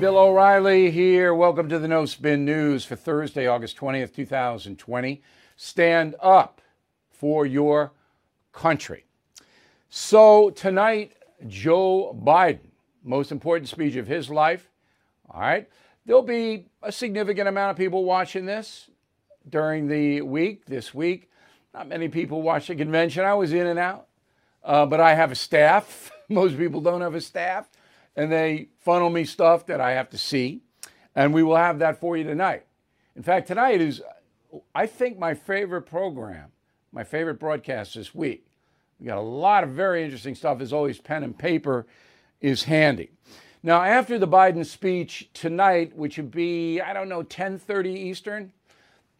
Bill O'Reilly here. Welcome to the No Spin News for Thursday, August 20th, 2020. Stand up for your country. So, tonight, Joe Biden, most important speech of his life. All right. There'll be a significant amount of people watching this during the week, this week. Not many people watch the convention. I was in and out, uh, but I have a staff. Most people don't have a staff, and they funnel me stuff that I have to see. And we will have that for you tonight. In fact, tonight is, I think, my favorite program, my favorite broadcast this week. We got a lot of very interesting stuff. As always, pen and paper is handy. Now, after the Biden speech tonight, which would be, I don't know, 10:30 Eastern,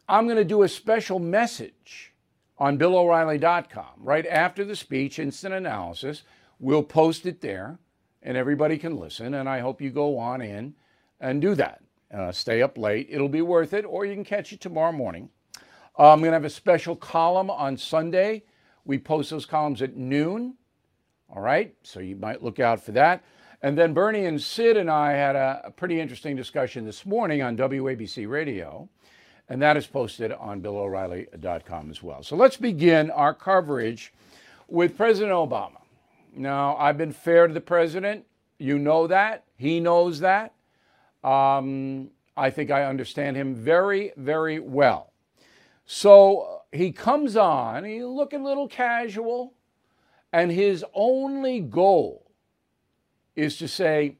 I'm going to do a special message on BillO'Reilly.com right after the speech, instant analysis. We'll post it there, and everybody can listen. And I hope you go on in and do that. Uh, stay up late; it'll be worth it. Or you can catch it tomorrow morning. Uh, I'm going to have a special column on Sunday we post those columns at noon. All right, so you might look out for that. And then Bernie and Sid and I had a, a pretty interesting discussion this morning on WABC Radio, and that is posted on BillO'Reilly.com as well. So let's begin our coverage with President Obama. Now, I've been fair to the president. You know that. He knows that. Um, I think I understand him very, very well. So he comes on, he's looking a little casual, and his only goal is to say,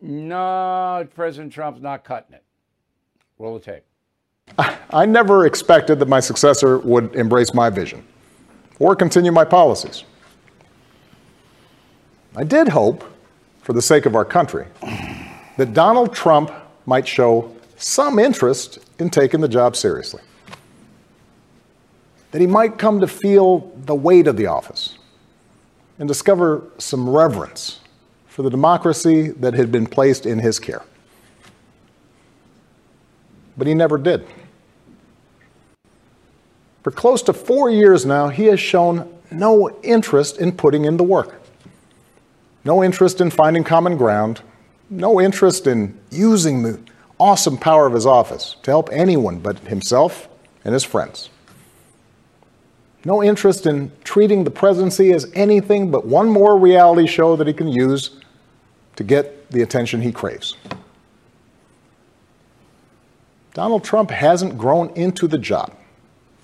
no, President Trump's not cutting it. Roll the tape. I never expected that my successor would embrace my vision or continue my policies. I did hope, for the sake of our country, that Donald Trump might show some interest in taking the job seriously that he might come to feel the weight of the office and discover some reverence for the democracy that had been placed in his care. But he never did. For close to four years now, he has shown no interest in putting in the work, no interest in finding common ground, no interest in using the awesome power of his office to help anyone but himself and his friends no interest in treating the presidency as anything but one more reality show that he can use to get the attention he craves. Donald Trump hasn't grown into the job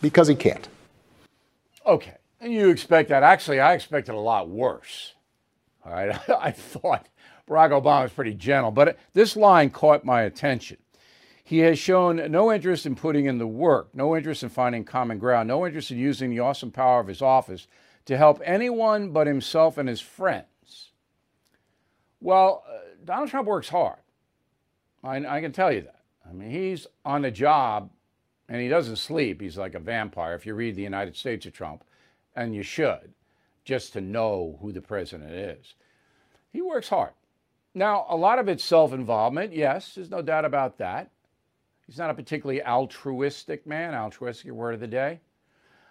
because he can't. Okay. And you expect that. Actually, I expected a lot worse. All right. I thought Barack Obama was pretty gentle, but this line caught my attention. He has shown no interest in putting in the work, no interest in finding common ground, no interest in using the awesome power of his office to help anyone but himself and his friends. Well, uh, Donald Trump works hard. I, I can tell you that. I mean, he's on the job and he doesn't sleep. He's like a vampire if you read the United States of Trump, and you should, just to know who the president is. He works hard. Now, a lot of it's self involvement, yes, there's no doubt about that. He's not a particularly altruistic man, altruistic word of the day.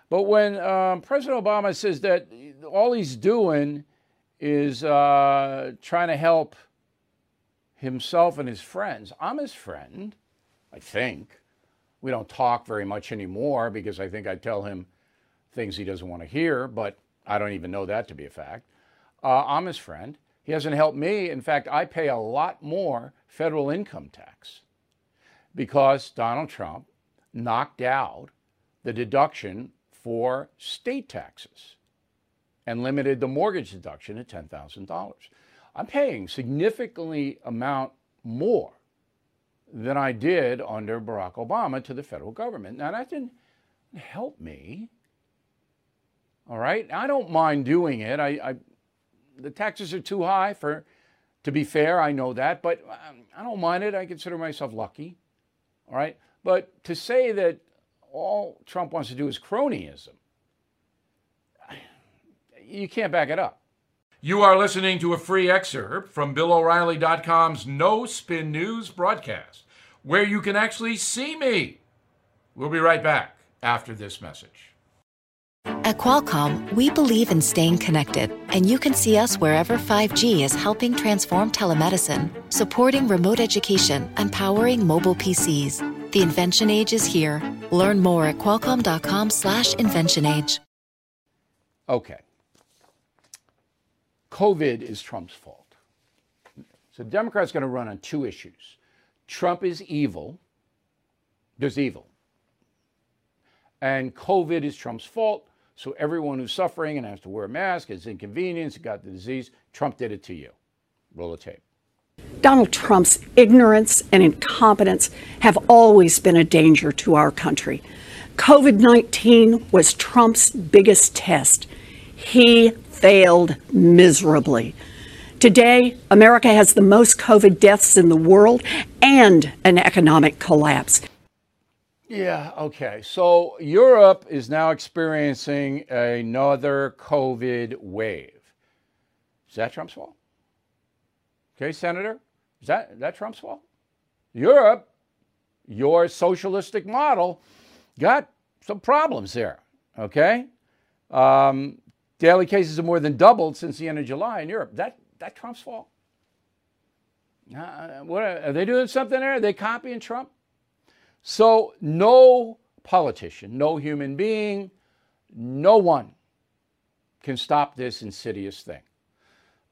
But when um, President Obama says that all he's doing is uh, trying to help himself and his friends, I'm his friend, I think. We don't talk very much anymore because I think I tell him things he doesn't want to hear, but I don't even know that to be a fact. Uh, I'm his friend. He hasn't helped me. In fact, I pay a lot more federal income tax because Donald Trump knocked out the deduction for state taxes and limited the mortgage deduction at $10,000. I'm paying significantly amount more than I did under Barack Obama to the federal government. Now that didn't help me. All right, I don't mind doing it. I, I the taxes are too high for, to be fair. I know that, but um, I don't mind it. I consider myself lucky. All right. But to say that all Trump wants to do is cronyism, you can't back it up. You are listening to a free excerpt from BillO'Reilly.com's No Spin News broadcast, where you can actually see me. We'll be right back after this message. At Qualcomm, we believe in staying connected, and you can see us wherever 5G is helping transform telemedicine, supporting remote education, and powering mobile PCs. The invention age is here. Learn more at qualcomm.com/slash invention age. Okay. COVID is Trump's fault. So Democrats going to run on two issues. Trump is evil. There's evil. And COVID is Trump's fault. So everyone who's suffering and has to wear a mask is inconvenienced, got the disease. Trump did it to you. Roll the tape. Donald Trump's ignorance and incompetence have always been a danger to our country. COVID 19 was Trump's biggest test. He failed miserably. Today, America has the most COVID deaths in the world and an economic collapse. Yeah, okay. So Europe is now experiencing another COVID wave. Is that Trump's fault? Okay, Senator? Is that, is that Trump's fault? Europe, your socialistic model, got some problems there. Okay? Um, daily cases have more than doubled since the end of July in Europe. That, that Trump's fault. Uh, what are they doing something there? Are they copying Trump? So, no politician, no human being, no one can stop this insidious thing.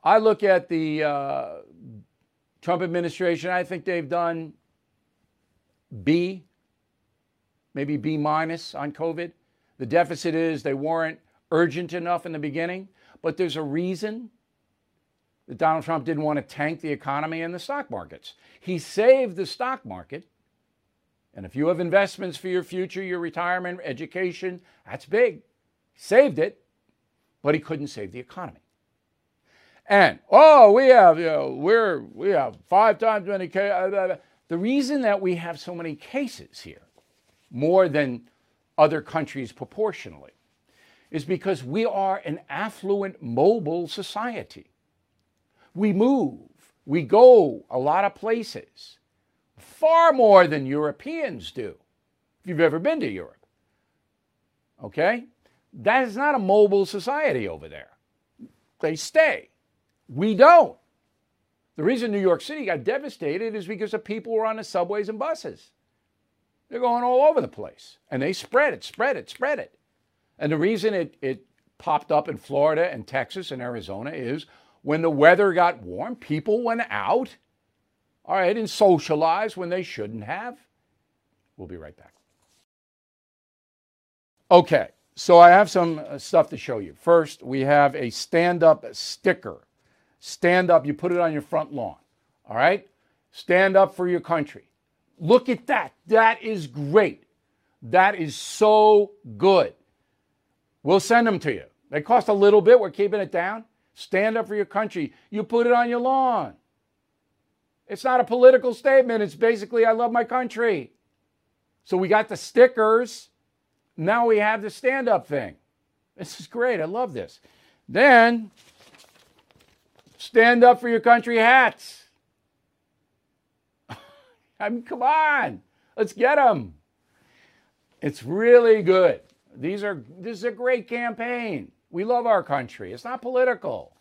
I look at the uh, Trump administration, I think they've done B, maybe B minus on COVID. The deficit is they weren't urgent enough in the beginning, but there's a reason that Donald Trump didn't want to tank the economy and the stock markets. He saved the stock market and if you have investments for your future, your retirement, education, that's big. Saved it, but he couldn't save the economy. And oh, we have you know, we're we have five times many cases. Uh, the reason that we have so many cases here, more than other countries proportionally, is because we are an affluent, mobile society. We move, we go a lot of places far more than Europeans do, if you've ever been to Europe. Okay? That is not a mobile society over there. They stay. We don't. The reason New York City got devastated is because the people were on the subways and buses. They're going all over the place. And they spread it, spread it, spread it. And the reason it, it popped up in Florida and Texas and Arizona is when the weather got warm, people went out all right, and socialize when they shouldn't have. We'll be right back. Okay, so I have some uh, stuff to show you. First, we have a stand up sticker. Stand up, you put it on your front lawn. All right? Stand up for your country. Look at that. That is great. That is so good. We'll send them to you. They cost a little bit. We're keeping it down. Stand up for your country. You put it on your lawn. It's not a political statement. It's basically, I love my country. So we got the stickers. Now we have the stand up thing. This is great. I love this. Then, stand up for your country hats. I mean, come on. Let's get them. It's really good. These are this is a great campaign. We love our country. It's not political.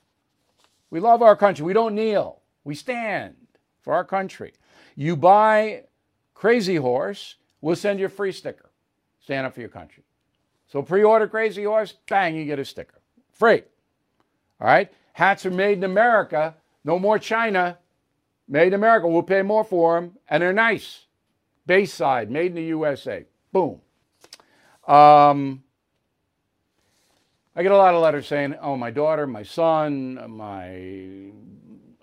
We love our country. We don't kneel. We stand for our country. You buy Crazy Horse, we'll send you a free sticker. Stand up for your country. So pre order Crazy Horse, bang, you get a sticker. Free. All right? Hats are made in America. No more China. Made in America. We'll pay more for them. And they're nice. Bayside, made in the USA. Boom. Um, I get a lot of letters saying, oh, my daughter, my son, my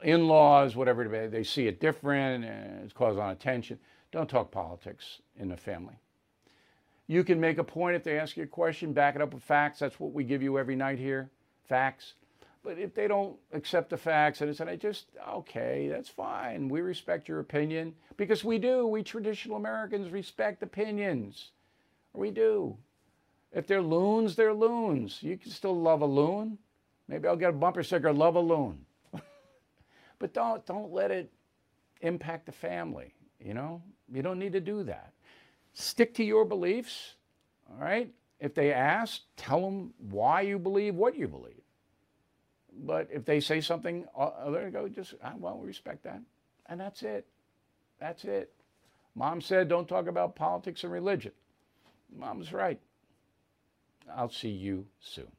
in laws, whatever, they see it different and it's causing attention. Don't talk politics in the family. You can make a point if they ask you a question, back it up with facts. That's what we give you every night here facts. But if they don't accept the facts and it's and I just, okay, that's fine. We respect your opinion because we do. We traditional Americans respect opinions. We do. If they're loons, they're loons. You can still love a loon. Maybe I'll get a bumper sticker, love a loon. But don't don't let it impact the family, you know? You don't need to do that. Stick to your beliefs, all right? If they ask, tell them why you believe what you believe. But if they say something, you go, just, uh, well, we respect that. And that's it. That's it. Mom said, don't talk about politics and religion. Mom's right. I'll see you soon.